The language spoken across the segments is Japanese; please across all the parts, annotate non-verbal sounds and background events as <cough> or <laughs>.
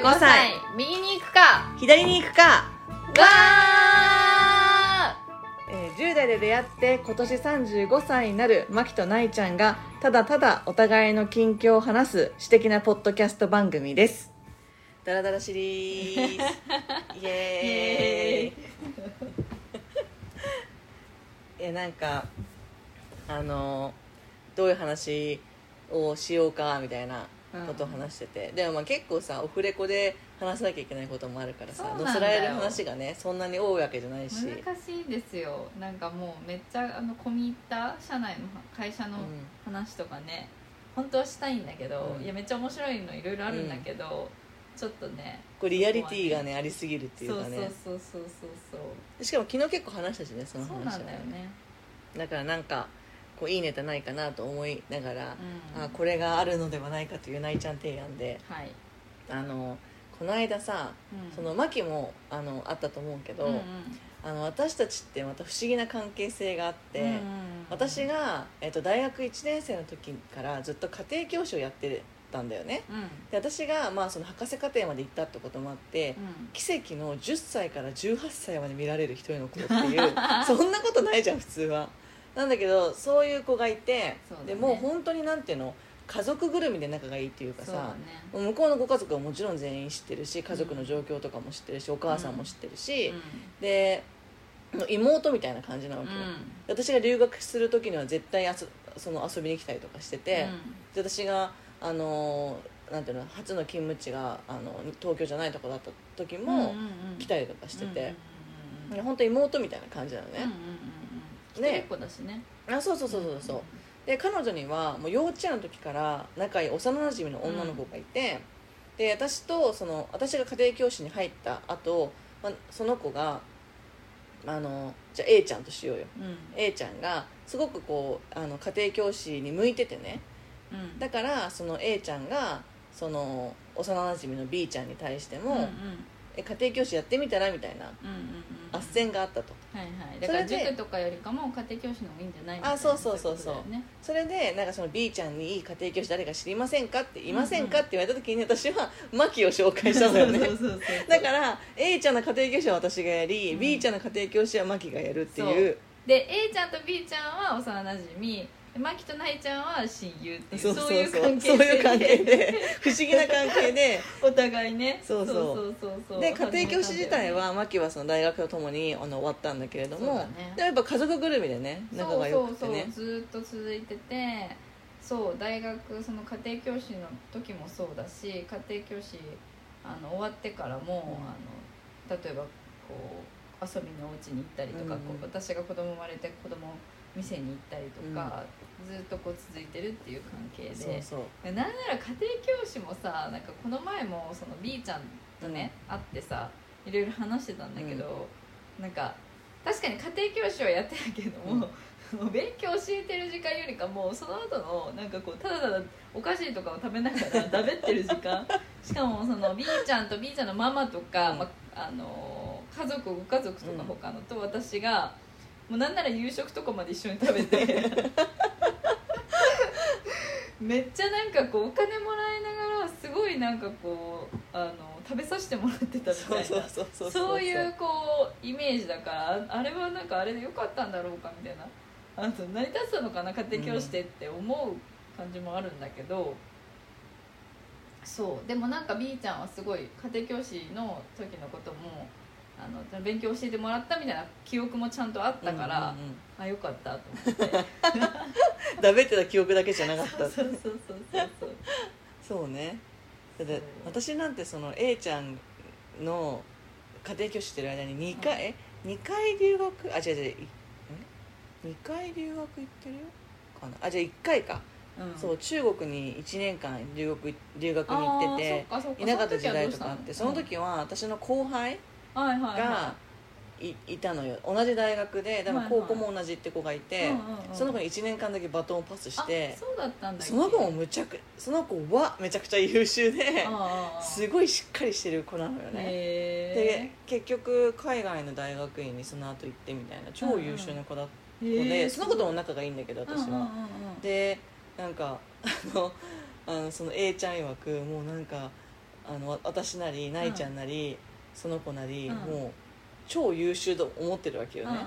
35歳。右に行くか。左に行くか、わえー10代で出会って今年35歳になるマキとナイちゃんがただただお互いの近況を話す私的なポッドキャスト番組です。ダラダラシリーズ。<laughs> イエーイ。え <laughs> なんかあのどういう話をしようかみたいなことを話してて、でもまあ結構さオフレコで話さなきゃいけないこともあるからさ載せられる話がねそんなに多いわけじゃないし、ー難しいんですよ。なんかもうめっちゃあの込み入った社内の会社の話とかね、本当はしたいんだけど、うん。いやめっちゃ面白いのいろいろあるんだけど、ちょっとねこうリアリティがねありすぎるっていそううそうかねそうそうそうそう。しかも昨日結構話したしねそのそう話はなんだよね。だからなんかこういいネタないかなと思いながら、うん。あこれがあるのではないかというナイちゃん提案ではい、あのこの間さ、うん。そのマキもあのあったと思うけど、うんうん。あの私たちってまた不思議な関係性があって、うんうん私が、えっと大学1年生の時からずっと家庭教師をやってたんだよね。うん。で私が、まあ、その博士課程まで行ったってこともあって、うん。奇跡の10歳から18歳まで見られる一人の子っていう <laughs> そんなことないじゃん普通はなんだけどそういう子がいて、でもう本当になんていうの家族ぐるみで仲がいいっていうかさ向こうのご家族はもちろん全員知ってるし家族の状況とかも知ってるし、お母さんも知ってるし、で妹みたいな感じなわけよ、私が留学する時には絶対あそその遊びに来たりとかしてて、で私があのなんていうの初の勤務地があの東京じゃないとこだった時も来たりとかしてて、本当妹みたいな感じなのね、ねね子だしね。あそうそうそうそうそう。で彼女にはもう幼稚園の時から仲いい幼なじみの女の子がいて、で私とその私が家庭教師に入った後、まあその子があのじゃあ A ちゃんとしようよ。うん。A ちゃんがすごくこうあの家庭教師に向いててね。うん。だからその A ちゃんがその幼なじみの B ちゃんに対しても、うんうんえ家庭教師やってみたらみたいなうんうんうん。斡旋があったと。はいはい。だからそれで塾とかよりかも家庭教師の方がいいんじゃないみたいなあそうそうそうそう。いことだよね。それでなんかその B ちゃんにいい家庭教師誰か知りませんかっていませんかって言われた時に私はマキを紹介したのよね。そうそうそうそう。だから A ちゃんの家庭教師は私がやり、うん B ちゃんの家庭教師はマキがやるっていう。で A ちゃんと B ちゃんは幼なじみでマキとナイちゃんは親友っていうそうそうそう。いう関係そういう関係で。で不思議な関係で。<laughs> お互いね。そうそう。そうそうそうで家庭教師自体はマキはその大学とともにあの終わったんだけれども、ね。でもやっぱ家族ぐるみでね仲が良くてね。そうそうそう。ずーっと続いててそう大学その家庭教師の時もそうだし家庭教師あの終わってからも、あの例えばこう遊びのお家に行ったりとか、うんこう私が子供生まれて子供店に行ったりとか、ずっとこう続いてるっていう関係で。そなんなら家庭教師もさなんかこの前もその B ちゃんとね、会ってさいろいろ話してたんだけど、なんか確かに家庭教師はやってたけども、勉強教えてる時間よりかもその後のなんかこうただただお菓子とかを食べながら <laughs> だべってる時間。しかもその B ちゃんと B ちゃんのママとか、うん。まあの家族ご家族とか他のと私が、もうなんなら夕食とかまで一緒に食べて。めっちゃなんかこうお金もらいながらすごいなんかこうあの食べさせてもらってたみたいな。そういうこうイメージだからああれはなんかあれでよかったんだろうかみたいな。あと成り立つのかな家庭教師でって思う感じもあるんだけど、そう。でもなんか B ちゃんはすごい家庭教師の時のこともあの勉強教えてもらったみたいな記憶もちゃんとあったから、うんうんうん。あよかったと思って。だべってた記憶だけじゃなかった。そうそうそうそうそう。そうね。だって私なんてその A ちゃんの家庭教師してる間に2回、え2回留学？あ違う違ういえ？2回留学行ってるよ？かな？あじゃあ1回か、うん。そう中国に1年間留学留学に行ってていなかった時代とかあってそのは時は私の後輩うんはいはいがはい。いたのよ。同じ大学ででも高校も同じって子がいて、うんうんうん。その子に1年間だけバトンをパスしてあそうだったんだその子もむちゃくその子はめちゃくちゃ優秀ですごいしっかりしてる子なのよね。でへ結局海外の大学院にその後行ってみたいな超優秀な子だったえ子で、その子とも仲がいいんだけど私は、うんうんうんうん。でなんかあのあのその A ちゃん曰くもうなんかあの私なりないちゃんなり、その子なり、うん。もう超優秀と思ってるわけよね、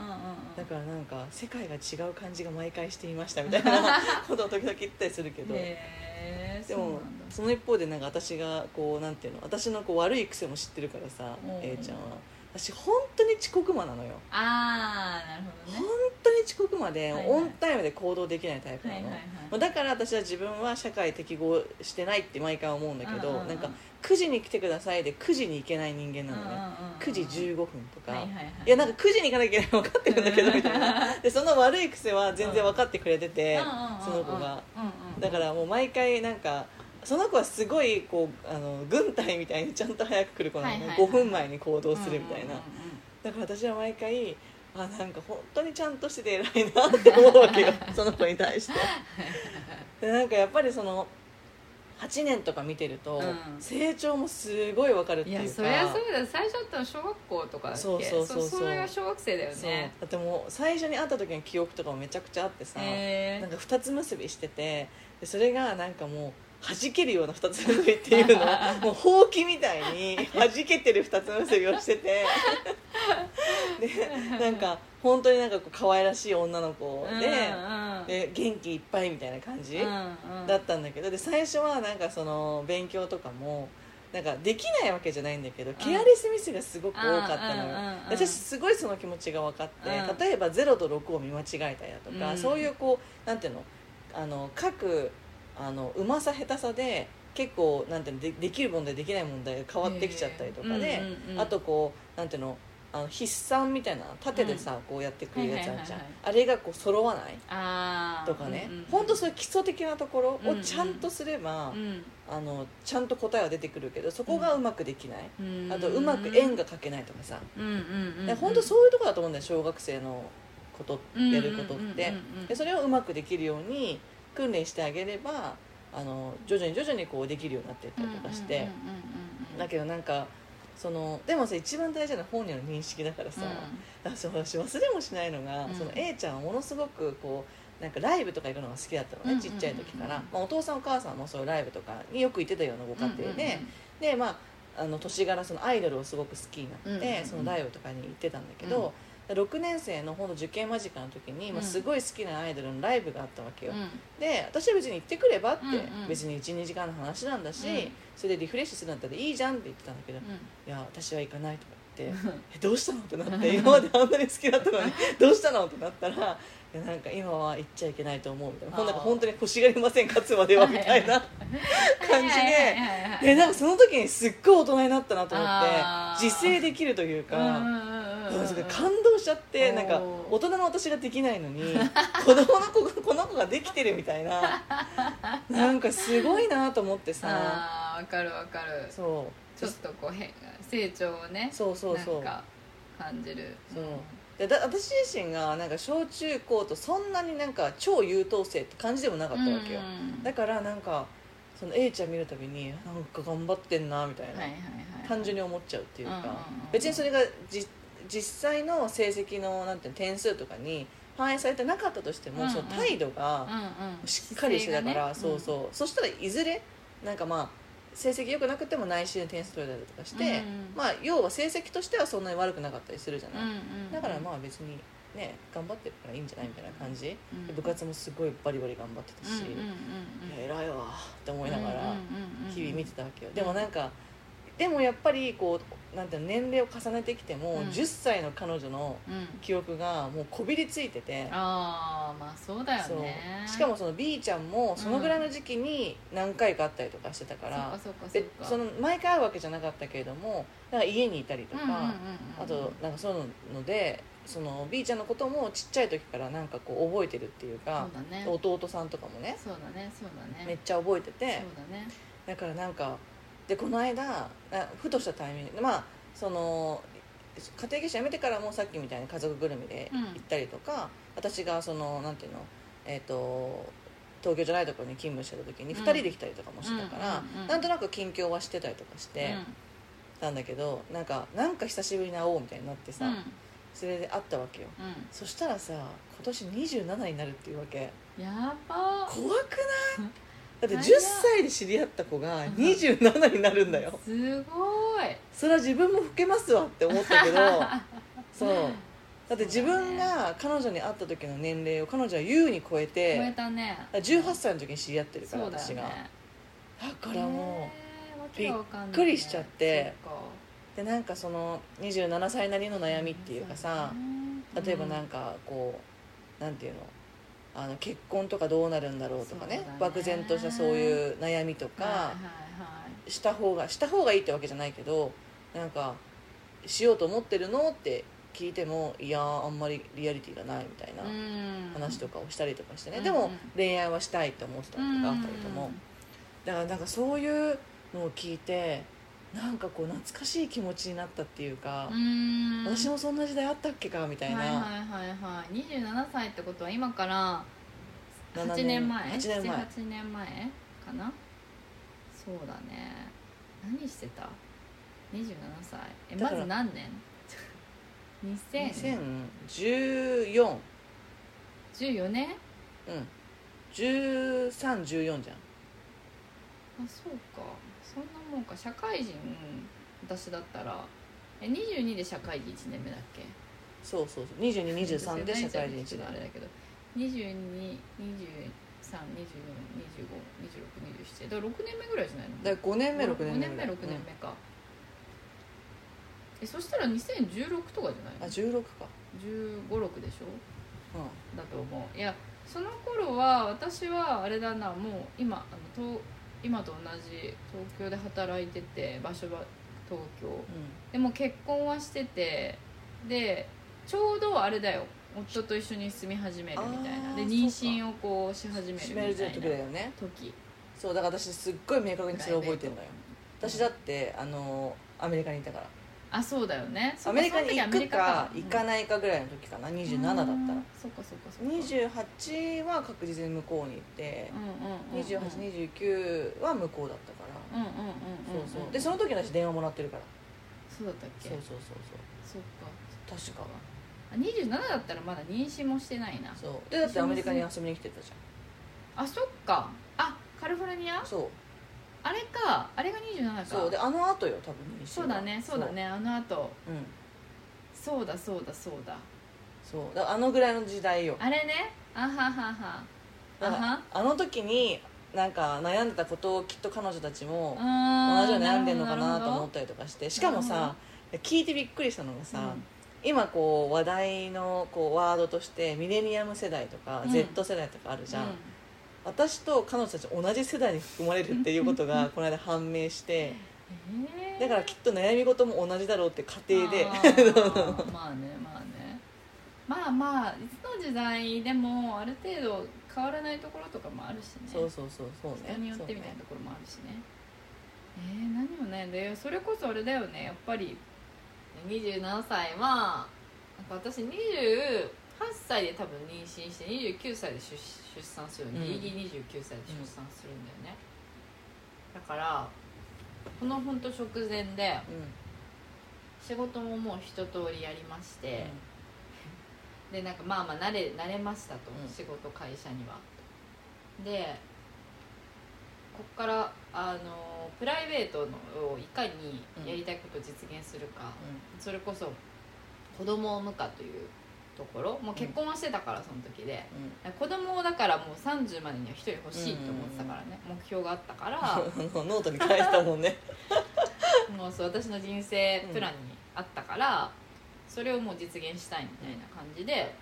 だからなんか世界が違う感じが毎回していましたみたいな <laughs> ことを時々言ったりするけど。でもその一方でなんか私がこうなんていうの私のこう悪い癖も知ってるからさうん。A ちゃんは私本当に遅刻魔なのよ。ああなるほど本ね当に遅刻まではいはい。オンタイムで行動できないタイプなの、はいはいはい。まあだから私は自分は社会適合してないって毎回思うんだけど、うんうんうん。なんか9時に来てくださいで9時に行けない人間なのね、うんうんうんうん9時15分とか、はいはいはい。いやなんか9時に行かなきゃいけないの分かってるんだけどみたいな。でその悪い癖は全然分かってくれてて、うんその子が。うんうん。だからもう毎回なんかその子はすごいこうあの軍隊みたいにちゃんと早く来る子なのね、はいはいはい5分前に行動するみたいな、うんうんうん。うんだから私は毎回あなんか本当にちゃんとしてて偉いなって思うわけよ。<laughs> その子に対して。でなんかやっぱりその8年とか見てると、うん。成長もすごいわかるっていうか。いやそりゃそうだよ。最初だったら小学校とかそうそうそうそう。それが小学生だよね。だってもう最初に会った時の記憶とかもめちゃくちゃあってさ、へなんか二つ結びしててでそれがなんかもう弾けるような二つ結びっていうの <laughs> もうほうきみたいに弾けてる二つ結びをしてて。でなんか本当になんかこう可愛らしい女の子えで,、うんうんで元気いっぱいみたいな感じ、うんうん。だったんだけどで最初はなんかその勉強とかもなんかできないわけじゃないんだけど、ケアレスミスがすごく多かったのよ、うん私すごいその気持ちが分かって、うん。例えば0と6を見間違えたりだとか、うん。そういうこうなんていうの？あの各あのうまさ下手さで結構なんていうのでできる問題できない問題が変わってきちゃったりとかで、うんうんうん。あとこうなんていうのあの筆算みたいな縦でさ、こうやってくるやつあるじゃん、あれがこう揃わない？とかね、うんうんうん。本当そういう基礎的なところうんうん。をちゃんとすれば、うん。あのちゃんと答えは出てくるけどそこがうまくできない、うん。あとうまく円が描けないとかさ、うんうんうんで本当そういうところだと思うんだよ小学生のことやることって、それをうまくできるように訓練してあげればあの徐々に徐々にこうできるようになっていったりとかして、うんうんうんうんうんだけどなんかそのでもさ一番大事なのは本人の認識だからさ、私私忘れもしないのが、うん。その A ちゃんはものすごくこうなんかライブとか行くのが好きだったのね、うんちっちゃい時から、うんまあ、お父さんお母さんもそういうライブとかによく行ってたようなご家庭で、でまああの年柄そのアイドルをすごく好きになって、うんうんうんそのライブとかに行ってたんだけど、6年生のほんと受験間近の時に、ますごい好きなアイドルのライブがあったわけよ、で私は別に行ってくればって、別に12時間の話なんだし、うん。それでリフレッシュするんだったらいいじゃんって言ってたんだけど、いや私は行かないとか言って <laughs> えどうしたの？ってなって今まであんなに好きだったのに <laughs> どうしたの？ってなったらいやなんか今は行っちゃいけないと思うみたいな。ほんなんか本当に欲しがりません勝つまではみたいな感じででなんかその時にすっごい大人になったなと思って自制できるというか。うんそうすごい感動しちゃってなんか大人の私ができないのに <laughs> 子供の子がこの子ができてるみたいな。なんかすごいなと思ってさ。あーわかるわかる。そう。ちょっとこう変成長をねそうそうそう。なんか感じる。そう。でだ私自身がなんか小中高とそんなになんか超優等生って感じでもなかったわけよ、うんだからなんかその A ちゃん見るたびになんか頑張ってんなみたいな、はいはいはい単純に思っちゃうっていうか、うんうんうん。別にそれがじ実際の成績のなんて点数とかに反映されてなかったとしても、うんうん。その態度がうんうん。しっかりしてたから、ね。そうそう、そしたらいずれなんかまあ成績良くなくても内心で点数取れたりとかして、うんまあ要は成績としてはそんなに悪くなかったりするじゃない、うんうんだからまあ別にね頑張ってるからいいんじゃないみたいな感じ、うんで部活もすごいバリバリ頑張ってたし、うんうんうんうんいや偉いわって思いながらうんうんうんうん。日々見てたわけよ、でもなんかでもやっぱりこうなんていうの年齢を重ねてきても、うん。10歳の彼女のうん。記憶がもうこびりついてて。ああまあそうだよそう。ねしかもその B ちゃんもそのぐらいの時期に何回か会ったりとかしてたから、かそうかそうでかその毎回会うわけじゃなかったけれどもなんか家にいたりとか、うんうんうんうん。あとなんかそういうのでその B ちゃんのこともちっちゃい時からなんかこう覚えてるっていうかそうだね。弟さんとかもねそうだねそうだね。めっちゃ覚えてて。そうだね。だからなんかでこの間あふとしたタイミングでまあその家庭教師辞めてからもさっきみたいに家族ぐるみでうん。行ったりとか、私がそのなんていうのえっ、と東京じゃないところに勤務してた時にうん。2人で来たりとかもしてたから、うんうんうんなんとなく近況はしてたりとかしてたんだけど、なんかなんか久しぶりに会おうみたいになってさ、うん。それで会ったわけよ。うん。そしたらさ今年27になるっていうわけ。やば怖くない？<laughs> だって10早っ歳で知り合った子が27になるんだよ。すごい。それは自分も老けますわって思ったけど <laughs> そう。だって自分が彼女に会った時の年齢を彼女は優に超え超てえたね。18歳の時に知り合ってるから私が。ね。だからもへーわけがわかんないね。びっくりしちゃって。でなんかその27歳なりの悩みっていうかさ例えばなんかこうなんていうの？あの結婚とかどうなるんだろうとかねね。漠然としたそういう悩みとか、はいはいはい。した方がした方がいいってわけじゃないけどなんかしようと思ってるのって聞いてもいやあんまりリアリティがないみたいなうん。話とかをしたりとかしてね、うん。でも恋愛はしたいって思ってたりとかあったりとも、うん。だからなんかそういうのを聞いてなんかこう懐かしい気持ちになったっていうかう、ん。私もそんな時代あったっけかみたいな、はいはいはいはい。27歳ってことは今から7 8年前？8年前。78年前かな？そうだね。何してた？27歳。えまず何年？<laughs> 2014 2014年？うん。1314じゃん。あそうか。そもんか社会人私だったらえ22で社会人1年目だっけ？そうそうそう。2223で社会人1年。ちょっとあれだけど。222324252627だから6年目ぐらいじゃないの？だから5年目6 5年目年目6年目か、えそしたら2016とかじゃあない16か。1 5 6でしょ？うだと思う。いやその頃は私はあれだな。もう今あの東今と同じ東京で働いてて場所は東京。ん。でも結婚はしててでちょうどあれだよ。夫と一緒に住み始めるみたいな。で妊娠をこうし始めるみたいな。だよね。時。そうだから私すっごい明確にそれ覚えてるのよ。私だってあのアメリカにいたからあそうだよね。アメリカに行くか行かないかぐらいの時かな27だったら。うんそっかそっかそっか。28は確実に向こうに行ってうんうんうんうん2829は向こうだったから。うんうんうんうんそうそう。でその時の私電話もらってるから。そうだったっけ？そうそうそうそっか。そう確か。あ27だったらまだ妊娠もしてないな。そう。でだってアメリカに遊びに来てたじあそっか。あカリフォルニア？ゃんそうあれかあれが27か。そうであの後よ多分妊娠はそうだねそうだねあのあとそううん。そうだそうだそうだ。そう。だからあのぐらいの時代よ。あれね。あははは。あだからは？あの時になんか悩んでたことをきっと彼女たちも同同じように悩んでるのかなと思ったりとかしてしかもさ聞いてびっくりしたのがさ、今こう話題のこうワードとしてミレニアム世代とか、うん。Z 世代とかあるじゃん、私と彼女たち同じ世代に含まれるっていうことがこの間判明して。だからきっと悩み事も同じだろうって過程で。<laughs> まあねまあね。まあまあいつの時代でもある程度変わらないところとかもあるしね。そうそうそうそうね。人によってみたいなところもあるしね。えー、何をねでそれこそあれだよね。やっぱり27歳は私28歳で多分妊娠して29歳で出出産するうん。ギリギリ29歳で出産するんだよね、だからこの本当直前でう仕事ももう一通りやりましてん、でなんかまあまあ慣れ慣れましたと、うん。仕事会社には。でこっからあのプライベートのをいかにやりたいことを実現するか、それこそ子供を産むかというところもう結婚はしてたからその時で、うん。子供をだからもう30までには1人欲しいと思ってたからね、目標があったから。<laughs> ノートに書いてたもんね。<laughs> もうそう私の人生プランにあったから、それをもう実現したいみたいな感じで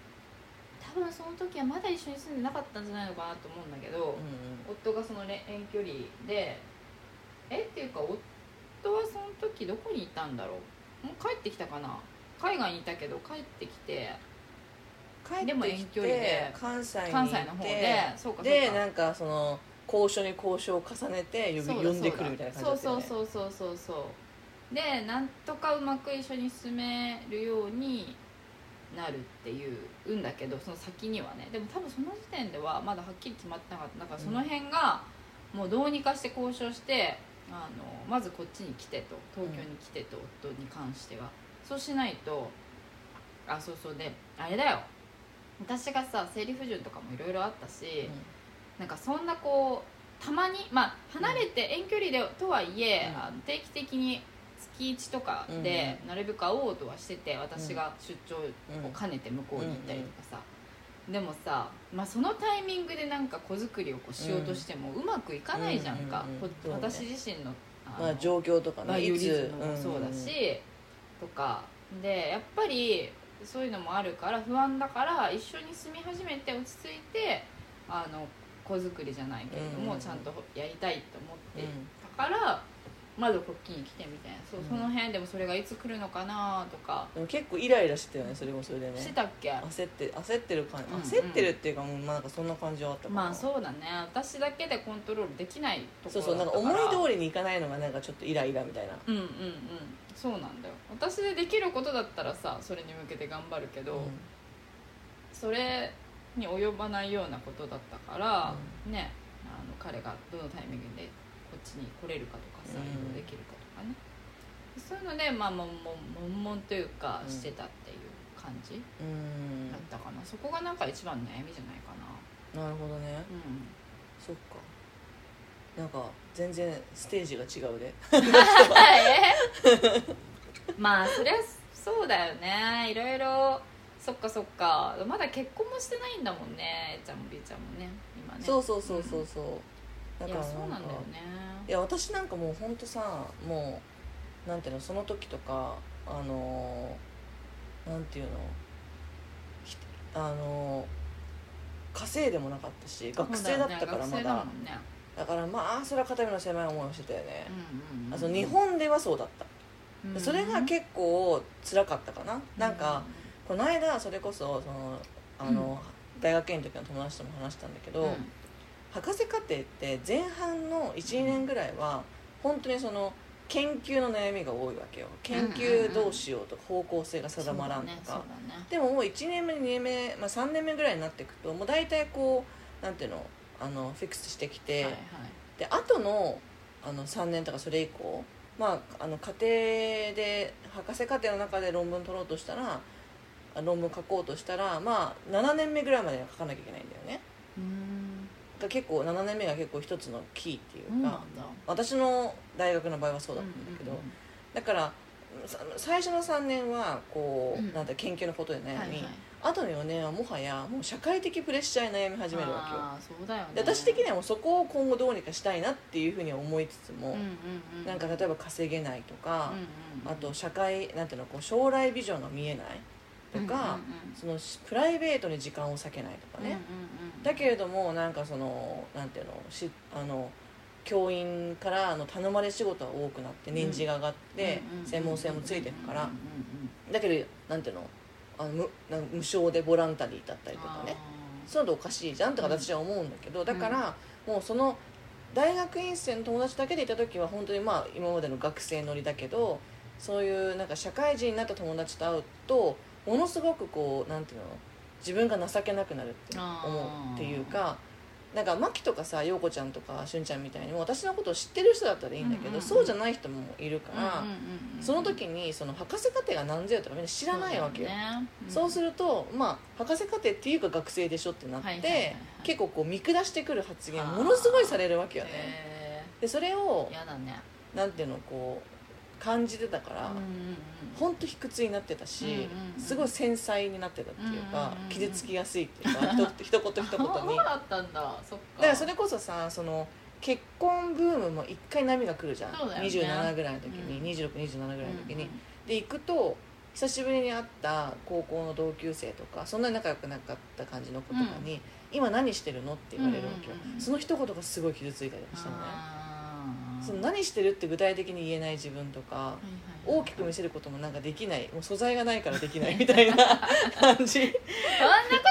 多分その時はまだ一緒に住んでなかったんじゃないのかなと思うんだけど、夫がそのれ遠距離でえっていうか夫はその時どこにいたんだろう。もう帰ってきたかな。海外にいたけど帰ってきて帰でもってき遠距離で。て関西に関西の方で。そうでなんかその交渉に交渉を重ねて呼び呼んでくるみたいな感じだったよね。そうそうそうそうそうそう。でなんとかうまく一緒に進めるようになるっていうんだけどその先にはね。でも多分その時点ではまだはっきり決まってなかった。だからその辺がもうどうにかして交渉してあのまずこっちに来てと。東京に来てと、夫に関しては。そうしないとあそうそう。であれだよ私がさ生理不順とかもいろいろあったし、なんかそんなこうたまにまあ離れて遠距離でとはいえ、うん。あの定期的に月1とかでなるべく会おうとはしてて私が出張を兼ねて向こうに行ったりとかさ、でもさ、まあ、そのタイミングでなんか子作りをこうしようとしてもうまくいかないじゃんか、私自身のあのまあ、状況とかバねいつイオリズムもそうだし、とか。でやっぱりそういうのもあるから不安だから一緒に住み始めて落ち着いてあの子作りじゃないけれども、うん。ちゃんとやりたいと思って。うん。たから、まずこっちに来てみたいなそううん。その辺でもそれがいつ来るのかなとか、でも結構イライラしてたよねそれもそれでね。してたっけ？焦って焦ってる感じ、うん。うん焦ってるっていうかもうまあなんかそんな感じはあったかなまあそうだね。私だけでコントロールできないとこそうそうなんか思い通りにいかないのがなんかちょっとイライラみたいな。うんうんうん。そうなんだよ。私でできることだったらさそれに向けて頑張るけど、それに及ばないようなことだったから、ねあの彼がどのタイミングでこっちに来れるかとかさ、うん移動できるかとかね。そういうのでまあ悶々悶々というかうん。してたっていう感じうん。だったかな、そこがなんか一番の悩みじゃないかな。なるほどね。うん。そっか。なんか全然ステージが違うで。<laughs> まあそりゃそうだよね。いろいろ。そっかそっか。まだ結婚もしてないんだもんね。ちゃんも B ちゃんもね。今ね。そうそうそうそうそうだいやそうなんだよね。いや私なんかもうほんとさもうなんていうのその時とかあのーなんていうのひあのー稼いでもなかったし学生だったからまだ。だからまあそれは肩身の狭い思いをしてたよね、うんうんうんあその日本ではそうだった、うん。それが結構辛かったかな、なんかこの間それこそそのあの、大学院の時の友達とも話したんだけど、うん博士課程って前半の12年ぐらいは本当にその研究の悩みが多いわけよ。研究どうしようとか方向性が定まらんとか、ねでももう1年目2年目、まあ、3年目ぐらいになっていくともう大体こうなんていうのあのフィックスしてきて、はいはい。で後のあの3年とかそれ以降まああの家庭で博士課程の中で論文取ろうとしたらあ論文書こうとしたらまあ7年目ぐらいまでは書かなきゃいけないんだよね。うん結構7年目が結構一つのキーっていうか、私の大学の場合はそうだったんだけど、だからさ最初の3年はこう、うん。なんだ研究のことで悩み、はいはい。後の4年はもはやもう社会的プレッシャーに悩み始めるわけよ。そうだよね。で私的にはもうそこを今後どうにかしたいなっていうふうに思いつつも、なんか例えば稼げないとかあと社会なんていうのこう将来ビジョンが見えないとか、そのしプライベートに時間を割けないとかね、だけれどもなんかそのなんていうのしあの教員からの頼まれ仕事が多くなって年次が上がって専門性もついてるから。だけどなんていうのあの無無償でボランタリーだったりとかね。そういうのおかしいじゃんとか私は思うんだけどだからもうその大学院生の友達だけでいた時は本当にまあ今までの学生乗りだけどそういうなんか社会人になった友達と会うとものすごくこうなんていうの？自分が情けなくなるって思うっていうかなんかマキとかさ陽子ちゃんとかしゅんちゃんみたいにも私のことを知ってる人だったらいいんだけど、うんうんうん。そうじゃない人もいるから、その時にその博士課程が何ぞやとかみんな知らないわけよ。そうするると、まあ、博士課程っていうか学生でしょってなって、はいはいはいはい。結構こう見下してくる発言ものすごいされるわけよね。でそれをね。なんていうのこう感じてたから、うんうんうん。本当卑屈になってたし、うんうんうん。すごい繊細になってたっていうか、うんうんうん傷つきやすいっていうかひ <laughs> と一言一言に。だだったんだそっか。からそれこそさその結婚ブームも一回波が来るじゃん、ね。27ぐらいの時に、うん。2627ぐらいの時に、うんで行くと久しぶりに会った高校の同級生とかそんなに仲良くなかった感じの子とかに「今何してるの?」って言われるわけよ、うんうんうんその一言がすごい傷ついたりとかしたのねその何してるって具体的に言えない自分とか大きく見せることもなんかできない。もう素材がないからできないみたいな <laughs> 感じ。そんなこ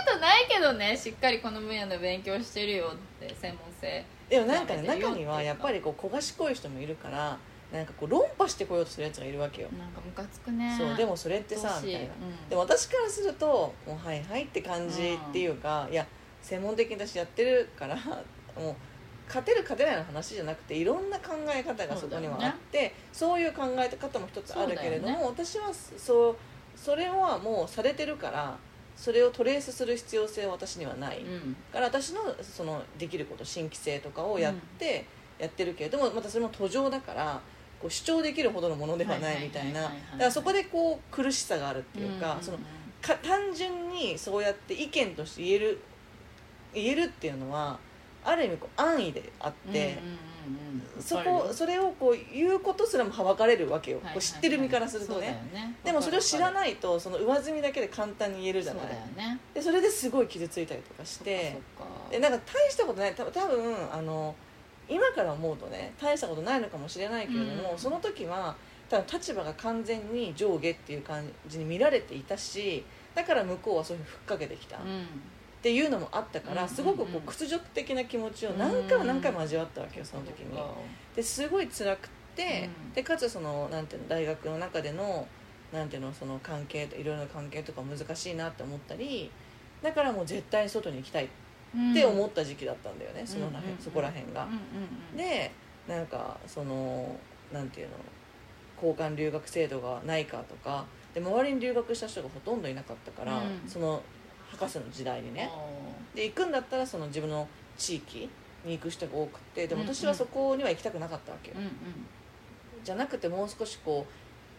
とないけどね。しっかりこの分野の勉強してるよって専門性。でもなんかね中にはやっぱりこう小賢い人もいるからなんかこう論破してこようとするやつがいるわけよ、なんかムカつくね。そうでもそれってさみたいな。うん。でも私からすると「もうはいはい」って感じっていうか、いや専門的に私やってるからもう勝てる勝てないの話じゃなくていろんな考え方がそこにはあってそう,、いう考え方も一つあるけれども、そう私はそうそれはもうされてるからそれをトレースする必要性は私にはない、うん。から私のそのできること新規性とかをやって、やってるけれどもまたそれも途上だからこう主張できるほどのものではないみたいな。だからそこでこう苦しさがあるっていうか、ん。そのか単純にそうやって意見として言える言えるっていうのはある意味こう安易であって、そこそれをこう言うことすらもはばかれるわけよ、知ってる身からするとね。ね。でもそれを知らいないとその上積みだけで簡単に言えるじゃない。だよね。でそれですごい傷ついたりとかして。でなんか大したことない。多分あの今から思うとね大したことないのかもしれないけれども、うん。その時は多分立場が完全に上下っていう感じに見られていたしだから向こうはそういうふうにふっかけてきた、っうんていうのもあったから、うんすごくこう屈辱的な気持ちを何回も何回も味わったわけよその時に。ですごい辛くて、うん。でかつそのなんていうの大学の中でのなんていうのその関係いろいろな関係とか難しいなって思ったりだからもう絶対に外に行きたいって思った時期だったんだよね、そのらへん、うん。そこら辺が。でなんかそのなんていうの交換留学制度がないかとかで周りに留学した人がほとんどいなかったから、うん。その博士の時代にね。あで行くんだったらその自分の地域に行く人が多くてでもうんうん。私はそこには行きたくなかったわけよ、ーうんうん。じゃなくてもう少しこう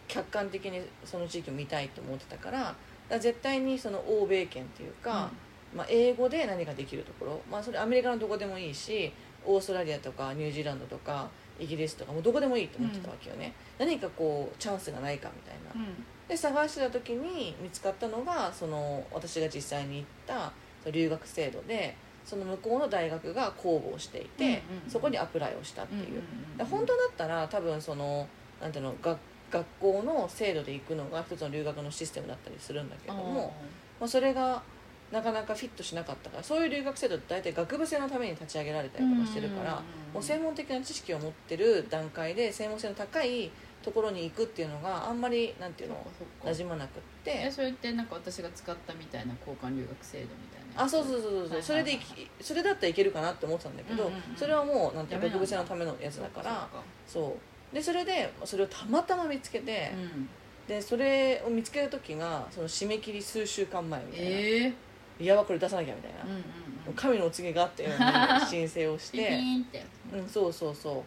客観的にその地域を見たいと思ってたからだ絶対にその欧米圏っていうか、まあ、英語で何ができるところ、まあ、それアメリカのどこでもいいしオーストラリアとかニュージーランドとかイギリスとかもうどこでもいいと思ってたわけよね、何かこうチャンスがないかみたいな、うんで探してた時に見つかったのがその私が実際に行った留学制度でその向こうの大学が公募をしていて、うんうんうん。そこにアプライをしたっていう、うんうんうんで本当だったら多分そのなんていうの学学校の制度で行くのが一つの留学のシステムだったりするんだけどもまあ、それがなかなかフィットしなかったからそういう留学制度って大体学部生のために立ち上げられたりとかしてるから、もう専門的な知識を持ってる段階で専門性の高いところに行くっていうのがあんまりなんていうの馴染まなくって。えそれってなんか私が使ったみたいな交換留学制度みたいなあそうそうそうそう、はいはいはい。それでいきそれだったらいけるかなって思ってたんだけど、うんうんうん。それはもうなんていう学部生のためのやつだから。そう。でそれでそれをたまたま見つけて、うん。でそれを見つける時がその締め切り数週間前みたいな、ええいやばこれ出さなきゃみたいな、うんうんもううん。神のお告げがあったように申請をして。<laughs> うん、そうそうそう。っ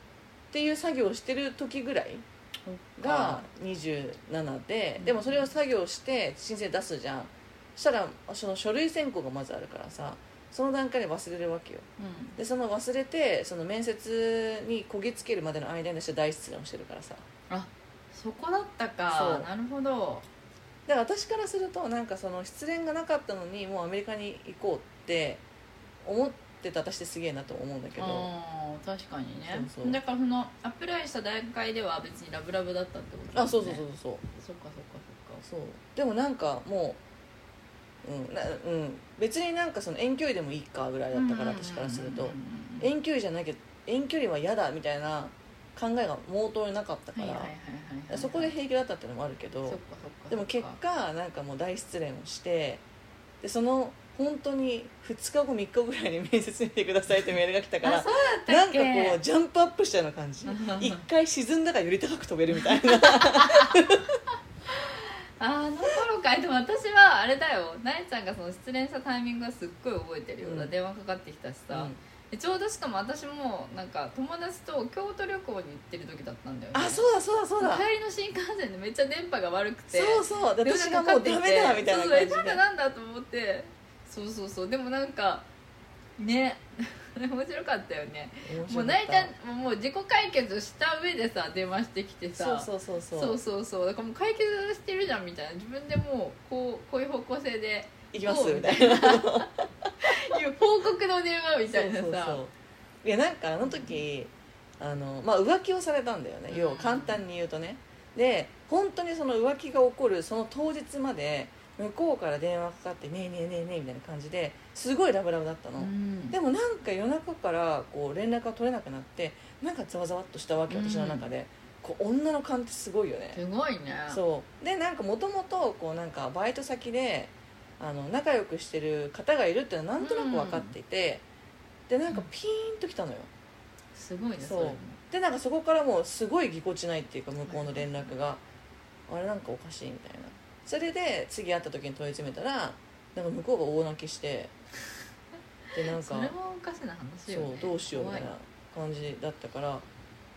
ていう作業をしてる時ぐらいが27で、うん。でもそれを作業して申請出すじゃん。そしたらその書類選考がまずあるからさその段階で忘れるわけよ。うん。でその忘れてその面接にこぎつけるまでの間に私は大失恋をしてるからさ。あそこだったそかう。なるほど。だから私からするとなんかその失恋がなかったのにもうアメリカに行こうって思ってた私ってすげえなと思うんだけど。確かにね。そうそう。だからそのアプライした段階では別にラブラブだったってことあそうそううそうそう。そっかそっかそっか。そう。でもなんかもう、うんなうん、別になんかその遠距離でもいいかぐらいだったから私からすると。遠距離じゃなきゃ遠距離は嫌だみたいな考えが毛頭になかったから。そこで平気だったっていうのもあるけど。でも結果なんかもう大失恋をしてでその本当に2日後3日後ぐらいに面接に来てくださいってメールが来たからなんかこうジャンプアップしたような感じ。一回沈んだからより高く飛べるみたいな。<laughs> あの頃か。いでも私はあれだよ。なえちゃんがその失恋したタイミングはすっごい覚えてるよ、うん。電話かかってきたしさ、うん。でちょうどしかも私もなんか友達と京都旅行に行ってる時だったんだよね。あそうだそうだそうだ。帰りの新幹線でめっちゃ電波が悪くて。そうそう。私がもうダメだみたいなそうそう。え感じでなんだなんだと思ってそうそうそう。でもなんかね。<laughs> 面白かったよね。もうなえちゃんもう自己解決した上でさ電話してきてさ。そうそうそうそう。そうそうそう。だからもう解決してるじゃんみたいな。自分でもうこうこういう方向性で行きますみたいな。<laughs> いう報告の電話みたいなさ。そうそうそう。いやなんかあの時あの、まあ、浮気をされたんだよね、うん。要は簡単に言うとね。で本当にその浮気が起こるその当日まで向こうから電話かかって「ねえねえねえねえ」みたいな感じですごいラブラブだったの、うん。でもなんか夜中からこう連絡が取れなくなってなんかざわざわっとしたわけうん。私の中で、こう女の勘ってすごいよね。すごいね。そう。でなんかもともとこうなんかバイト先であの仲良くしてる方がいるっていうのはなんとなく分かっていて、でなんかピーンときたのよ。すごいねそう。でなんかそこからもうすごいぎこちないっていうか向こうの連絡が、あれなんかおかしいみたいなそれで次会った時に問い詰めたらなんか向こうが大泣きして <laughs> でなんかそれもおかしな話よ、ね、そうどうしようみたいな怖感じだったから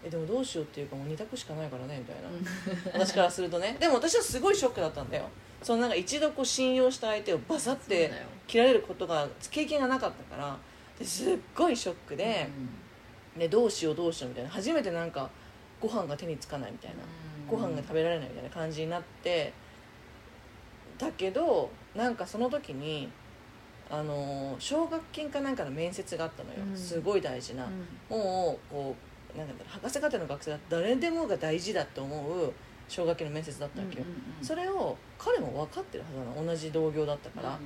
えでもどうしようっていうかもう2択しかないからねみたいな、うん。<laughs> 私からするとね。でも私はすごいショックだったんだよ。そのなんか一度こう信用した相手をバサって切られることが経験がなかったからですっごいショックで、ね、どうしようどうしようみたいな。初めてなんかご飯が手につかないみたいな、ご飯が食べられないみたいな感じになってだけどなんかその時にあの奨学金かなんかの面接があったのよ、うん。すごい大事な、うん。もうこうなんか博士課程の学生だと誰でもが大事だと思う奨学金の面接だったわけよ、うんそれを彼も分かってるはずなの。同じ同業だったから、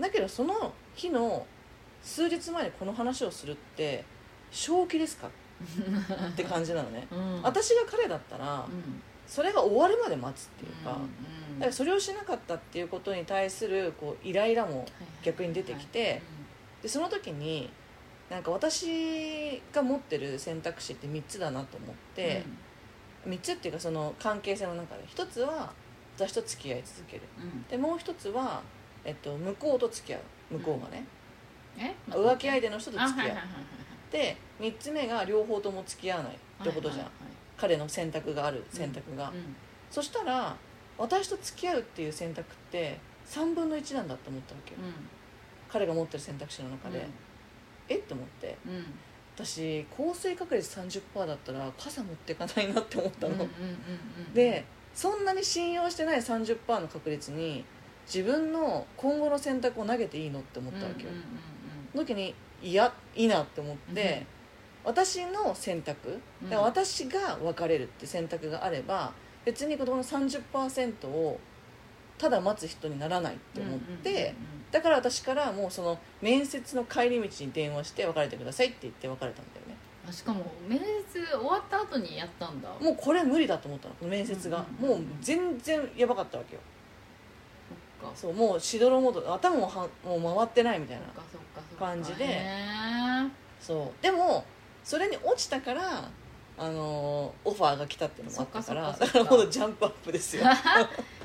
だけどその日の数日前にこの話をするって正気ですか？<laughs> って感じなのね。私が彼だったらうんそれが終わるまで待つっていうか,、うんだからそれをしなかったっていうことに対するこうイライラも逆に出てきてでその時になんか私が持ってる選択肢って3つだなと思って、3つっていうかその関係性の中で1つは私と付き合い続ける。うん。うんでもう1つは、えっと、向こうと付き合う。向こうがね、え？浮気相手の人と付き合う、で3つ目が両方とも付き合わないってことじゃん、はいはい彼の選択がある選択が、はいうん。そしたら私と付き合うっていう選択って3分の1なんだと思ったわけよ、彼が持ってる選択肢の中で、え？って思って。うん。うん私降水確率30%だったら傘持っていかないなって思ったの、うんうんうんうんでそんなに信用してない30%の確率に自分の今後の選択を投げていいのって思ったわけよ、の時にいやいいなって思って、私の選択。うん。だから私が別れるって選択があれば別に子供の30%をただ待つ人にならないって思って、だから私からもうその面接の帰り道に電話して別れてくださいって言って別れたんだよね。あしかも面接終わった後にやったんだ。もうこれ無理だと思ったのこの面接が、もう全然やばかったわけよ。そっか。そうもうしどろもどろ頭もはもう回ってないみたいな感じで。へそう。でもそれに落ちたからあのーオファーが来たっていうのもあったからだからほんとジャンプアップですよ。<laughs>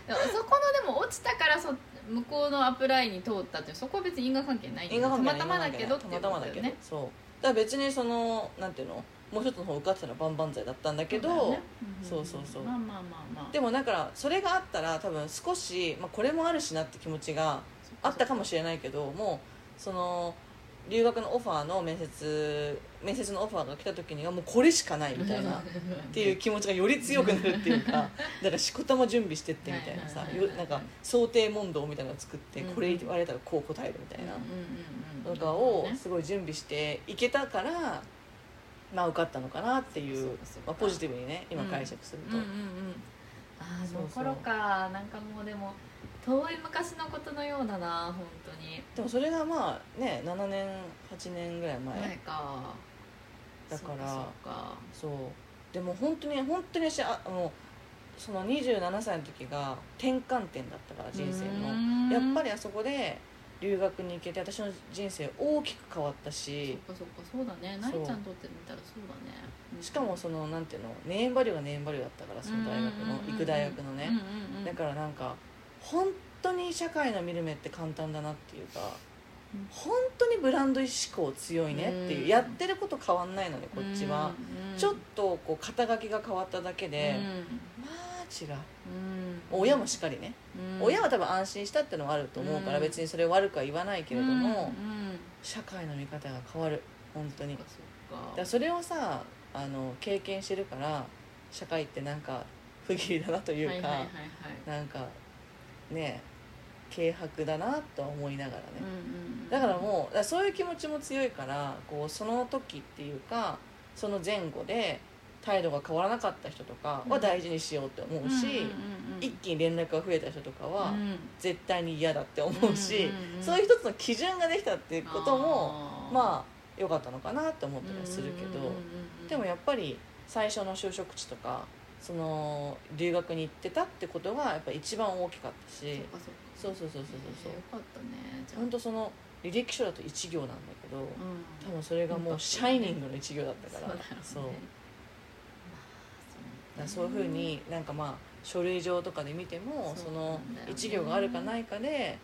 そこのでも落ちたからそ向こうのアプライに通ったってそこは別に因果関係ない因果関係ないたまたまだけどっていうたまたまだけど、ことだよねそう。だから別にそのなんていうのもう一つの方受かってたら万々歳だったんだけどそうだよね。そうそうそうまあまあまあまあでもだからそれがあったら多分少し、まあ、これもあるしなって気持ちがあったかもしれないけどもうその留学のオファーの面接面接のオファーが来た時にはもうこれしかないみたいなっていう気持ちがより強くなるっていうか <laughs> だからしこたま準備してってみたいな。さなんか想定問答みたいなのを作ってうんこれ言われたらこう答えるみたいな。とかをねすごい準備していけたからまあ受かったのかなっていそうまあ、ポジティブにね今解釈すると。ああそうそう。その頃かなんかもうでも遠い昔のことのようだな本当に。でもそれがまあね7年8年ぐらい前、前か。だからそうでも本当に本当に私ああのその27歳の時が転換点だったから人生の。やっぱりりあそこで留学に行けて私の人生大きく変わったそしっかそっかそうだね。なりちゃんとってみたらそうだね。うん。しかもそのなんていうのネーンバリューがネーンバリューだったからその大学の行く大学のね。だからなんか本当に社会の見る目って簡単だなっていうかうん。本当にブランド意識強いねっていううん。やってること変わんないのでこっちは。うんうん。ちょっとこう肩書きが変わっただけでまあ違う。うん。親もしっかりね。うん。親は多分安心したっていうのはあると思うからうん。別にそれを悪くは言わないけれどもうんうん。社会の見方が変わる。本当に。そっだかそれをさあの経験してるから社会ってなんか不義理だなというかはいはい。なんかね軽薄だなとは思いながらね。うんうんうん。だからもうそういう気持ちも強いからこうその時っていうかその前後で態度が変わらなかった人とかは大事にしようって思うし、一気に連絡が増えた人とかはうん。絶対に嫌だって思うし、そういう一つの基準ができたっていうこともまあ良かったのかなって思ったりはするけど、でもやっぱり最初の就職地とかその留学に行ってたってことがやっぱ一番大きかったし。そっかそうそうそうそうそう。よかったねじゃあ。本当その履歴書だと1行なんだけど、うん。多分それがもうシャイニングの1行だったから。そうそう。いうふうになんかまあ書類上とかで見てもそのなんだよね。1行があるかないかで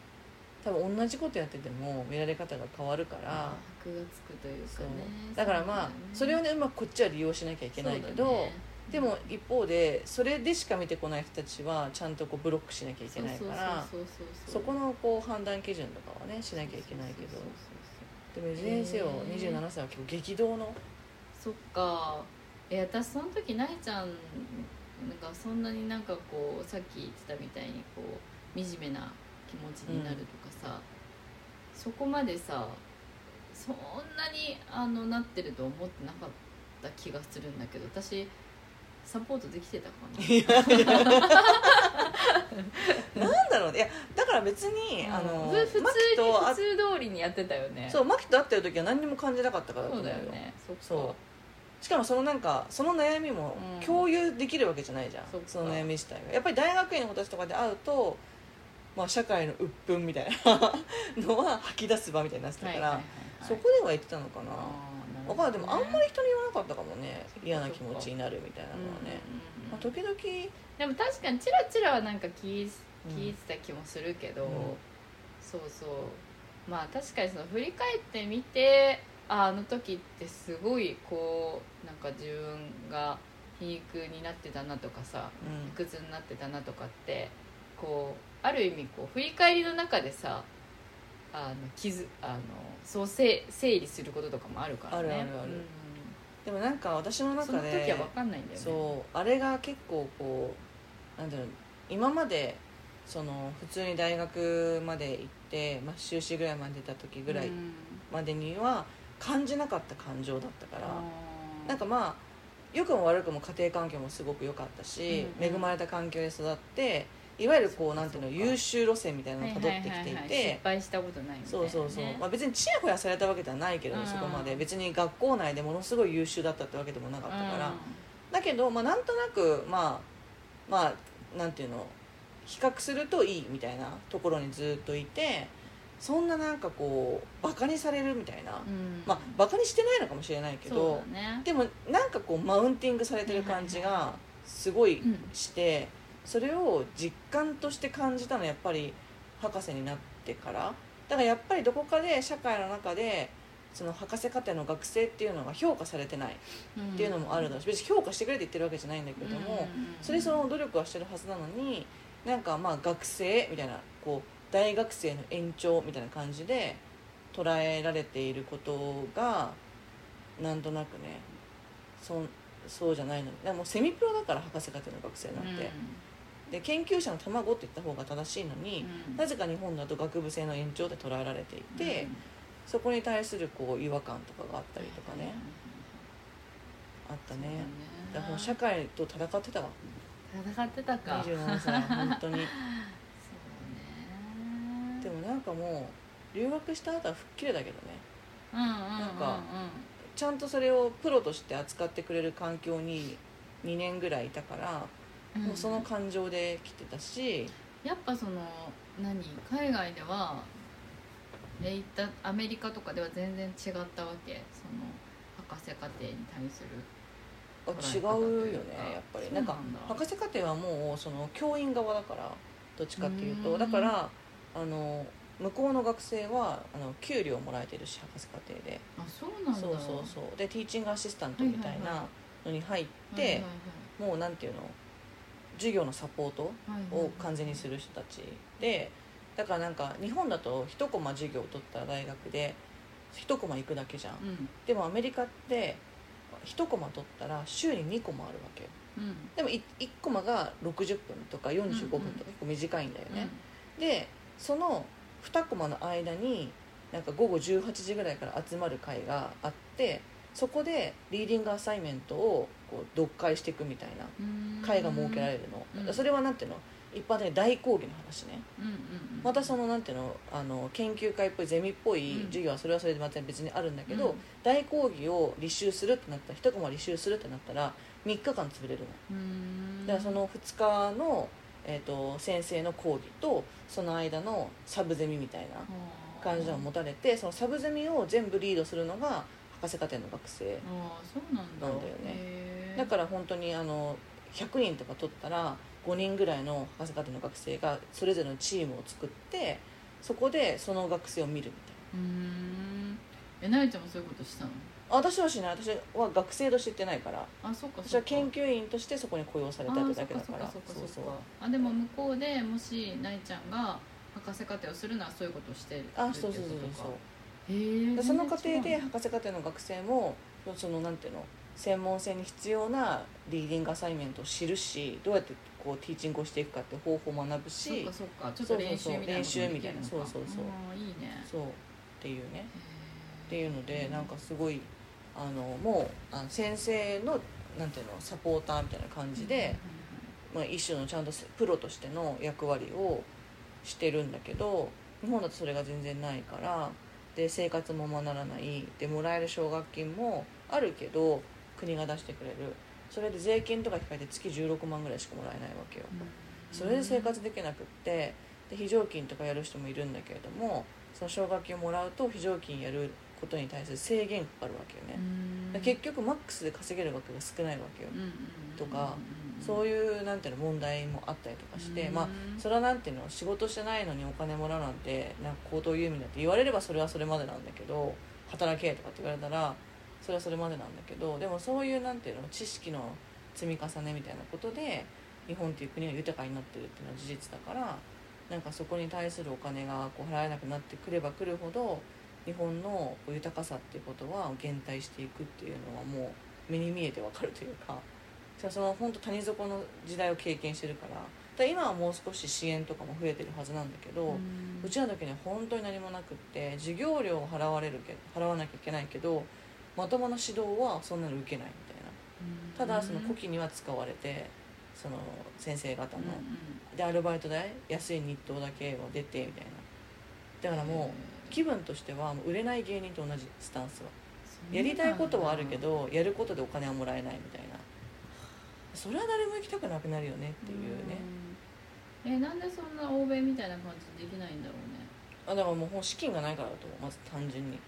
多分同じことやってても見られ方が変わるから。箔がつくというかね。だからまあそれをねうまくこっちは利用しなきゃいけないけど、でも一方でそれでしか見てこない人たちはちゃんとこうブロックしなきゃいけないからそこのこう判断基準とかはねしなきゃいけないけど。でもいずれにせよへー27歳は結構激動の。そっか。え私その時なえちゃんなんかそんなになんかこうさっき言ってたみたいにこう惨めな気持ちになるとかさ、そこまでさそんなにあのなってると思ってなかった気がするんだけど私サポートできてたかな。なんだろうね。いやだから別に、あのふ普通に普通通りにやってたよね。そうマキと会ってる時は何にも感じなかったから。そうだよね。そう。しかもそのなんかその悩みもうん。共有できるわけじゃないじゃん、そっか。その悩み自体が。やっぱり大学院の子たちとかで会うと、まあ、社会の鬱憤みたいなのは吐き出す場みたいになってたから、そこでは言ってたのかな分かんない。でもあんまり人に言わなかったかもね。嫌な気持ちになるみたいなのはね、まあ、時々。でも確かにチラチラはなんか聞いうん。聞いてた気もするけど、うん。そうそう。まあ確かにその振り返ってみてああの時ってすごいこうなんか自分が皮肉になってたなとかさうん。卑屈になってたなとかってこうある意味こう振り返りの中でさあの気づあのそう整整理することとかもあるからね。あるあるある。うん。でもなんか私の中その時では分かんないんだよね。そうあれが結構こうなんだろう今までその普通に大学まで行って、まあ、修士ぐらいまで出た時ぐらいうんまでには感じなかった感情だったから、あー。なんかまあ良くも悪くも家庭環境もすごく良かったし、うんうん。恵まれた環境で育っていわゆるこうなんていうの優秀路線みたいなのをたどってきていて。失敗したことないみたいな、ね、そうそうそう、まあ、別にちやほやされたわけではないけど、うん。そこまで。別に学校内でものすごい優秀だったってわけでもなかったから、うん。だけど、まあ、なんとなくまあまあなんていうの比較するといいみたいなところにずっといてそんななんかこうバカにされるみたいな、うん。まあバカにしてないのかもしれないけそどね。でもなんかこうマウンティングされてる感じがすごいうん。してそれを実感として感じたのはやっぱり博士になってから。だからやっぱりどこかで社会の中でその博士課程の学生っていうのが評価されてないっていうのもあるだろうし別に評価してくれって言ってるわけじゃないんだけれども、それその努力はしてるはずなのになんかまあ学生みたいなこう大学生の延長みたいな感じで捉えられていることがなんとなくねそそうじゃないの。でもセミプロだから博士課程の学生なんて、で研究者の卵って言った方が正しいのに、なぜか日本だと学部生の延長で捉えられていて、そこに対するこう違和感とかがあったりとかね、あったね。だから社会と戦ってたわ。戦ってたか。27歳本当に。でもなんかもう留学した後は吹っ切れだけどね。うんなんかちゃんとそれをプロとして扱ってくれる環境に2年ぐらいいたから、うんもうその感情で来てたし。やっぱその何海外ではったアメリカとかでは全然違ったわけ。その博士課程に対するあ違うよねやっぱり。なんか博士課程はもうその教員側だからどっちかっていううん。とだからあの向こうの学生はあの給料もらえてるし博士課程で。あそうなんだ。そうそうそう。でティーチングアシスタントみたいなのに入って、もうなんていうの授業のサポートを完全にする人たちでだからなんか日本だと1コマ授業を取った大学で1コマ行くだけじゃん、うん。でもアメリカって1コマ取ったら週に2コマあるわけ。ようん。でも 1, コマが60分とか45分とかうんうん結構短いんだよね、でその2コマの間になんか午後18時ぐらいから集まる会があってそこでリーディングアサイメントをこう読解していくみたいなうん。会が設けられるの、うん。それはなんていうの？一般的に大講義の話ね。うんうんうん。またそのなんていうの？あの研究会っぽいゼミっぽいうん。授業はそれはそれでまた別にあるんだけど、うん。大講義を履修するってなったら一コマ履修するってなったら3日間潰れるの。うん。だからその2日の、えー、と先生の講義とその間のサブゼミみたいな感じを持たれてそのサブゼミを全部リードするのが博士課程の学生なんだ。よね。だから本当にあの100人とか取ったら5人ぐらいの博士課程の学生がそれぞれのチームを作ってそこでその学生を見るみたいな。うん。えなゆちゃんもそういうことしたの？あ私はしない。私は学生として行ってないから。あそっか私は研究員としてそこに雇用されたってだけだから。あでも向こうでもしなゆちゃんが博士課程をするならそういうことをしてるあそうそうそうそうでその過程で博士課程の学生もそのなんていうの？専門性に必要なリーディングアサイメントを知るしどうやってこうティーチングをしていくかって方法を学ぶそっしかそっか。ちょっと練習みたいな練習みたいなそうそうそう。いいね。そう。っていうね。ってへいうのでなんかすごいあのもうあの先生のなんていうの？サポーターみたいな感ーじで、まあ、一種のちゃんとプロとしての役割をしてるんだけど日本だとそれが全然ないからで生活もままならない。でもらえる奨学金もあるけど国が出してくれる。それで税金とか控えて月16万ぐらいしかもらえないわけよ。それで生活できなくってで非常勤とかやる人もいるんだけれどもその奨学金をもらうと非常勤やることに対する制限かかるわけよね。で結局マックスで稼げる額が少ないわけよ。とかそういうなんていうの問題もあったりとかして、まあそれはなんていうの仕事してないのにお金もらうなんてなんか高等遊民だって言われればそれはそれまでなんだけど働けとかって言われたらそれはそれまでなんだけどでもそういうなんていうの知識の積み重ねみたいなことで日本っていう国が豊かになってるっていうのは事実だからなんかそこに対するお金がこう払えなくなってくればくるほど日本の豊かさっていうことは減退していくっていうのはもう目に見えてわかるというかその本当谷底の時代を経験してるから。だ今はもう少し支援とかも増えてるはずなんだけど、うちらの時には本当に何もなくって授業料を払われるけ払わなきゃいけないけどまともな指導はそんなの受けないみたいな。ただその古希には使われてその先生方の、でアルバイト代安い日当だけを出てみたいな。だからもう気分としてはもう売れない芸人と同じスタンスは。やりたいことはあるけどやることでお金はもらえないみたいなそれは誰も行きたくなくなるよねっていうね。えなんでそんな欧米みたいな感じでできないんだろうね。あだからもう資金がないからだと思うまず単純に。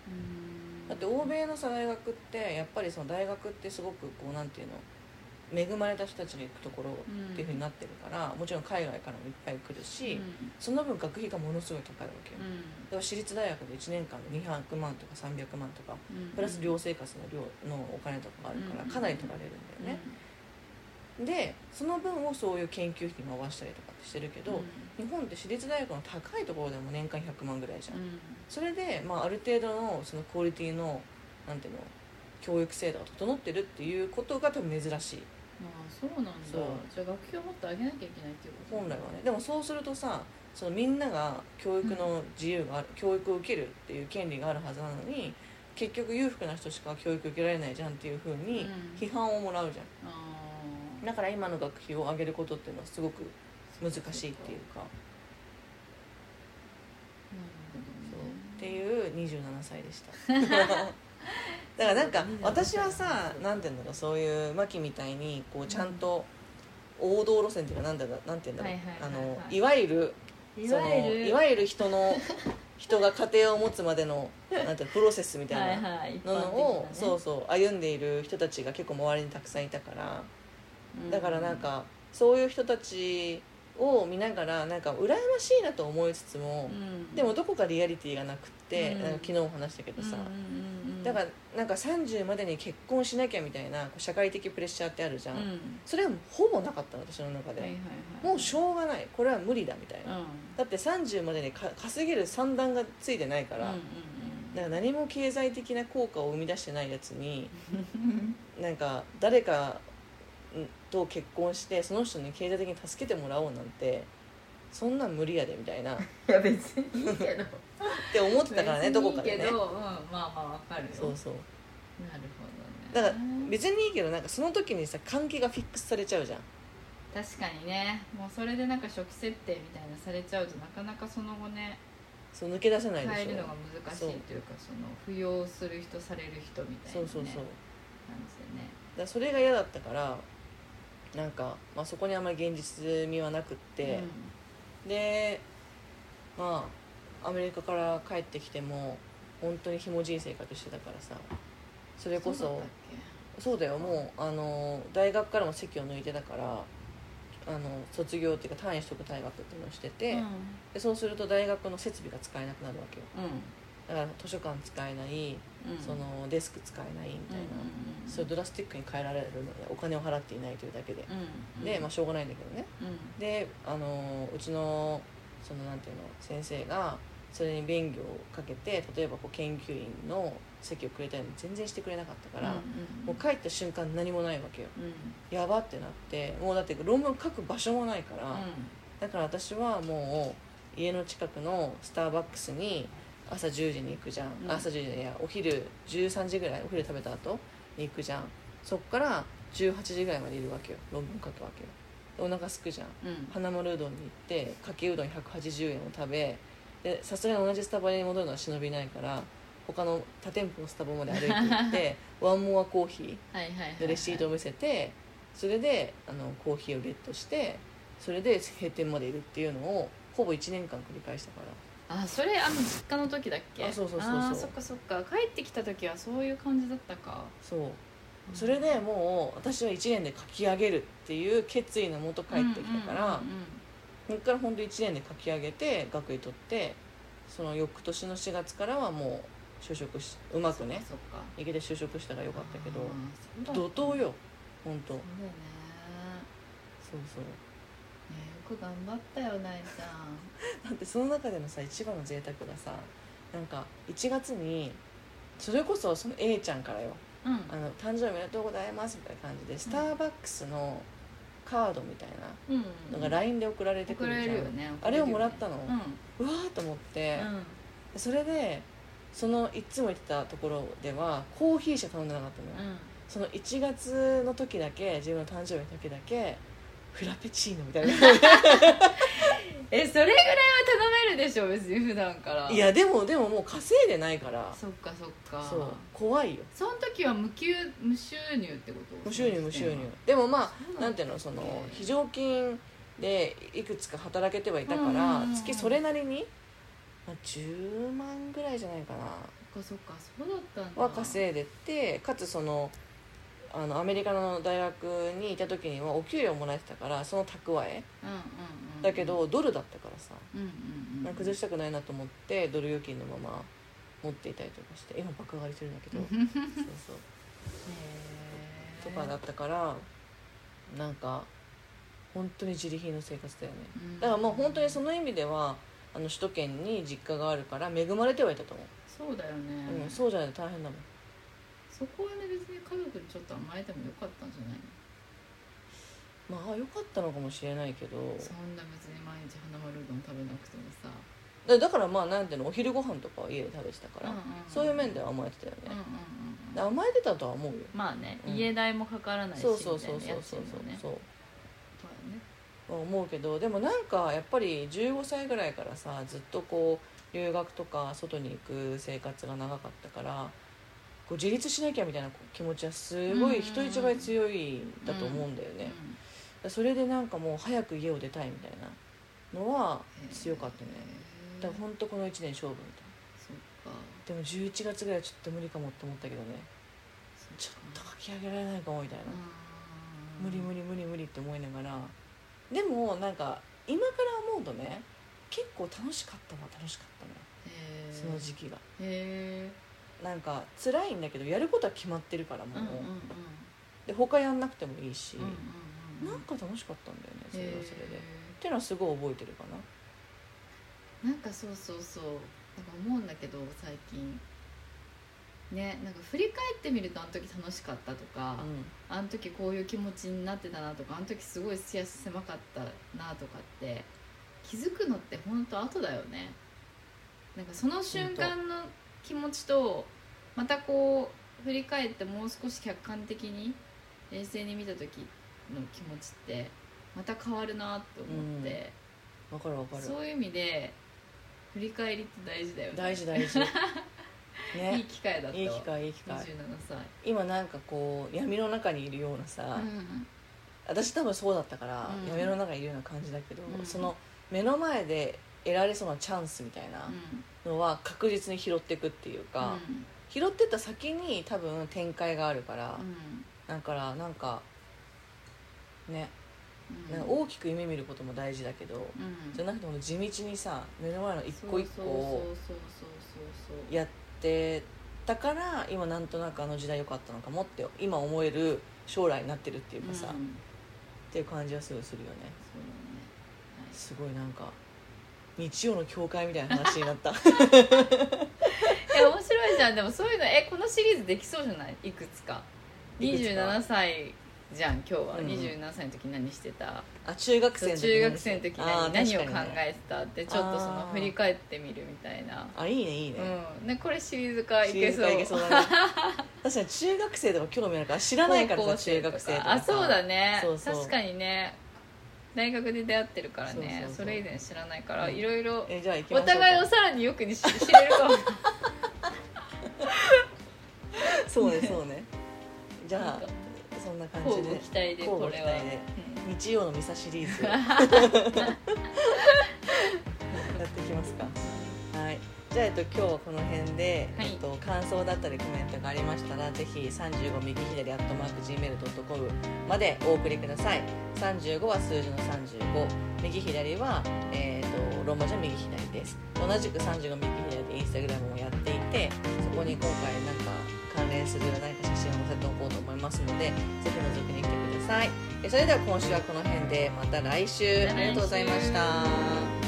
だって欧米のさ大学ってやっぱりその大学ってすごくこうなんていうの恵まれた人たちが行くところっていうふうになってるから、もちろん海外からもいっぱい来るし、その分学費がものすごい高いわけよ、だから私立大学で1年間で200万とか300万とかプラス寮生活の寮のお金とかがあるからかなり取られるんだよね、でその分をそういう研究費に回したりとかってしてるけど、日本って私立大学の高いところでも年間100万ぐらいじゃん、それで、まあ、ある程度のそのクオリティのなんていうの教育制度が整ってるっていうことが多分珍しい。ああそうなんだ。じゃあ学費をもっと上げなきゃいけないっていうこと。本来はね。でもそうするとさそのみんなが教育の自由がある、教育を受けるっていう権利があるはずなのに結局裕福な人しか教育受けられないじゃんっていうふうにうん。批判をもらうじゃん。あだから今の学費を上げることっていうのはすごく難しいっていうか。っていう27歳でした。<laughs> だからなんか私はさなんて言うんだろうそういうマキみたいにこうちゃんと王道路線っていうかなんだろうなんて言うんだろう。あはいのいわゆるいそのいわゆる人の <laughs> 人が家庭を持つまでのなんていうのプロセスみたいなのを、そうそう歩んでいる人たちが結構周りにたくさんいたから。うんだからなんかそういう人たちを見ながらなんか羨ましいなと思いつつも、うん。でもどこかリアリティがなくって、うん。昨日も話したけどさ、うんうんうんだからなんか30までに結婚しなきゃみたいな社会的プレッシャーってあるじゃん、うん。それはほぼなかったの私の中で、はいはいはい。もうしょうがない。これは無理だみたいな、うん。だって30までにか稼げる算段がついてないから、うんうんだから何も経済的な効果を生み出してないやつにうん <laughs> なんか誰かと結婚してその人に経済的に助けてもらおうなんてそんなん無理やでみたいな。っ <laughs> いや別にいいけど。て思ってたからねどこかでね。けど、うん、まあまあわかるよ。そうそう。なるほだかどねら別にいいけどなんかその時にさ関係がフィックスされちゃうじゃん。確かにね。もうそれでなんか初期設定みたいなされちゃうとなかなかその後ねそう抜け出せないでしょ。変えるのが難しいというかその扶養する人される人みたいな、ね、そうそうそう。だか感じでね。らそれが嫌だったからなんか、まあ、そこにあんまり現実味はなくって、でまあアメリカから帰ってきても本当にひもじい生活してたからさ。それこそそうだよ。もうあの大学からも席を抜いてたからあの卒業っていうか単位取得大学っていうのをしてて、うん。でそうすると大学の設備が使えなくなるわけよ。うんだから図書館使えない、うん。そのデスク使えないみたいな、うんそれドラスティックに変えられるのでお金を払っていないというだけで、うんでまあしょうがないんだけどね。うん。であのうちのそのなんていうの先生がそれに便宜をかけて例えばこう研究員の席をくれたりも全然してくれなかったから、うんもう帰った瞬間何もないわけよ。うん。やばってなってもうだって論文書く場所もないから、うだから私はもう家の近くのスターバックスに朝10時に行くじゃん、うん。朝10時いや。お昼13時ぐらいお昼食べた後に行くじゃん。そっから18時ぐらいまでいるわけよ。論文書くわけよ。でお腹すくじゃん。んうん。花丸うどんに行ってかけうどん180円を食べでさすがに同じスタバに戻るのは忍びないから他の他店舗のスタバまで歩いて行って <laughs> ワンモアコーヒーはいはいはいはい。でレシートを見せてそれであのコーヒーをゲットしてそれで閉店までいるっていうのをほぼ1年間繰り返したからあそれあの実家の時だっけ？あそうそうそうそう。あーそっかそっか。帰ってきた時はそういう感じだったか。そう。それでもう私は1年で書き上げるっていう決意のもと帰ってきたから、うんうんうんそこから本当1年で書き上げて学位取ってその翌年の4月からはもう就職しうまくねそっかいけて就職したからよかったけどあーそうだ怒涛よ本当。そうだよね。そうそう。ねよく頑張ったよなえちゃん。だってその中でのさ一番の贅沢がさなんか1月にそれこそその A ちゃんからよ。うん「あの誕生日おめでとうございます」みたいな感じでスターバックスのカードみたいうん。なのが LINE で送られてくるじゃん、れるよねあれをもらったの、うん。うわーと思って、うん。それでそのいつも行ってたところではコーヒーしか頼んでなかったのよ、うん。その1月の時だけ自分の誕生日の時だけフラペチーノみたいな。<laughs> えそれぐらいは頼めるでしょ別に普段から。いやでもでももう稼いでないから。そっかそっか。そう。怖いよ。その時は無給無収入ってこと？無収入無収入。でもまあそうなんていうのその非常勤でいくつか働けてはいたからうん月それなりに、まあ、10万ぐらいじゃないかな。そっかそっかそうだったんだ。は稼いでてかつそのあのアメリカの大学にいた時にはお給料もらえてたからその蓄え。だけどドルだったからさ、うんうん崩したくないなと思ってドル預金のまま持っていたりとかして今爆上がりしてるんだけど。そうそう。とかだったからなんか本当に自利品の生活だよね。うん。だからもう本当にその意味ではあの首都圏に実家があるから恵まれてはいたと思う、そうだよね、うん、そうじゃないと大変だもんそこはね別に家族にちょっと甘えてもよかったんじゃないの？まあ良かったのかもしれないけど。そんな別に毎日花丸うどん食べなくてもさ、だだからまあなんていうのお昼ご飯とかは家で食べてたから、うんうんうんそういう面では甘えてたよね、甘えてたとは思うよ。まあね、うん。家代もかからないしそうそうそうみたいなそうそうそう。そうまあね。思うけどでもなんかやっぱり15歳ぐらいからさずっとこう留学とか外に行く生活が長かったからこう自立しなきゃみたいな気持ちはすごい人一倍強いんだと思うんだよね、それでなんかもう早く家を出たいみたいなのは強かったね。だから本当この1年勝負みた。いなでも11月ぐらいはちょっと無理かもって思ったけどね。ちょっと書き上げられないかもみたいな。無理無理理無理無理って思いながら。でもなんか今から思うとね結構楽しかったは楽しかったのよ。その時期が。へなんか辛いんだけどやることは決まってるからもう、で他やんなくてもいいし、うんうんうんなんか楽しかったんだよねそれはそれで、っへていうのはすごい覚えてるかな。ーなんかそうそうそう。なんか思うんだけど最近。ねなんか振り返ってみるとあの時楽しかったとか、あの時こういう気持ちになってたなとかあの時すごい視野狭かったなとかって気づくのって本当後だよね。なんかその瞬間の気持ちとまたこう振り返ってもう少し客観的に冷静に見た時の気持ちってまた変わるなって思って、わかるわかる。そういう意味で振り返りって大事だよね。大事大事。<laughs> いいね機会だった。わいい機会いい機会。27歳。今なんかこう闇の中にいるようなさ、うん。私多分そうだったから、うん。闇の中にいるような感じだけど、うん。その目の前で得られそうなチャンスみたいなのは確実に拾っていくっていうか、拾ってった先に多分展開があるから、うん。だからなんかねなんか大きく夢見ることも大事だけど、うん。じゃなくても地道にさ目の前の一個一個をやってたから今なんとなくあの時代良かったのかもって今思える将来になってるっていうかさ、うん。っていう感じはすごいするよね。すごいなんか日曜の教会みたいな話になった。<laughs> え面白いじゃん。でもそういうのえこのシリーズできそうじゃない？いくつか。いくつか。27歳じゃん今日は、うん27歳の時何してた？あ中学生の時中学生の時何何を考えてた？ってちょっとその振り返ってみるみたいな。あいいねいいね、うん。ねこれシリーズ化いけそう。けそうだね。<laughs> 確かに中学生とか興味あるから知らないからさ中学生とか。さあそうだね。そうそう。確かにね大学で出会ってるからね。それ以前知らないからうん。いろいろお互いをさらによくにし <laughs> 知れるかも。<laughs> そうねそうね。じゃあそんな感じで。期待で交これは。互期待で。日曜のミサシリーズ。<laughs> やっていきますか。はいじゃあ、えっと、今日はこの辺で、はい。えっと、感想だったりコメントがありましたらぜひ35右左アットマーク Gmail.com までお送りください。35は数字の35右左は、えー、とローマ字の右左です。同じく35右左でインスタグラムもやっていてそこに今回なんか関連する何か写真を載せておこうと思いますのでぜひ覗きに来てください。えそれでは今週はこの辺でまた来週。ありがとうございました